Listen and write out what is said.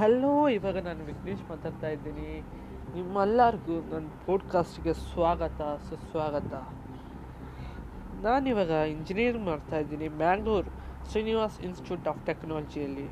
Hello, ಇವಾಗ ನಾನು ವಿಘ್ನೇಶ್ ಮಾತಾಡ್ತಾ ಇದ್ದೀನಿ. ನಿಮ್ಮೆಲ್ಲರಿಗೂ ನನ್ನ ಪಾಡ್ಕಾಸ್ಟ್ಗೆ ಸ್ವಾಗತ, ಸುಸ್ವಾಗತ. ನಾನಿವಾಗ ಇಂಜಿನಿಯರಿಂಗ್ ಮಾಡ್ತಾ ಇದ್ದೀನಿ ಮ್ಯಾಂಗ್ಳೂರು ಶ್ರೀನಿವಾಸ್ ಇನ್ಸ್ಟಿಟ್ಯೂಟ್ ಆಫ್ ಟೆಕ್ನಾಲಜಿಯಲ್ಲಿ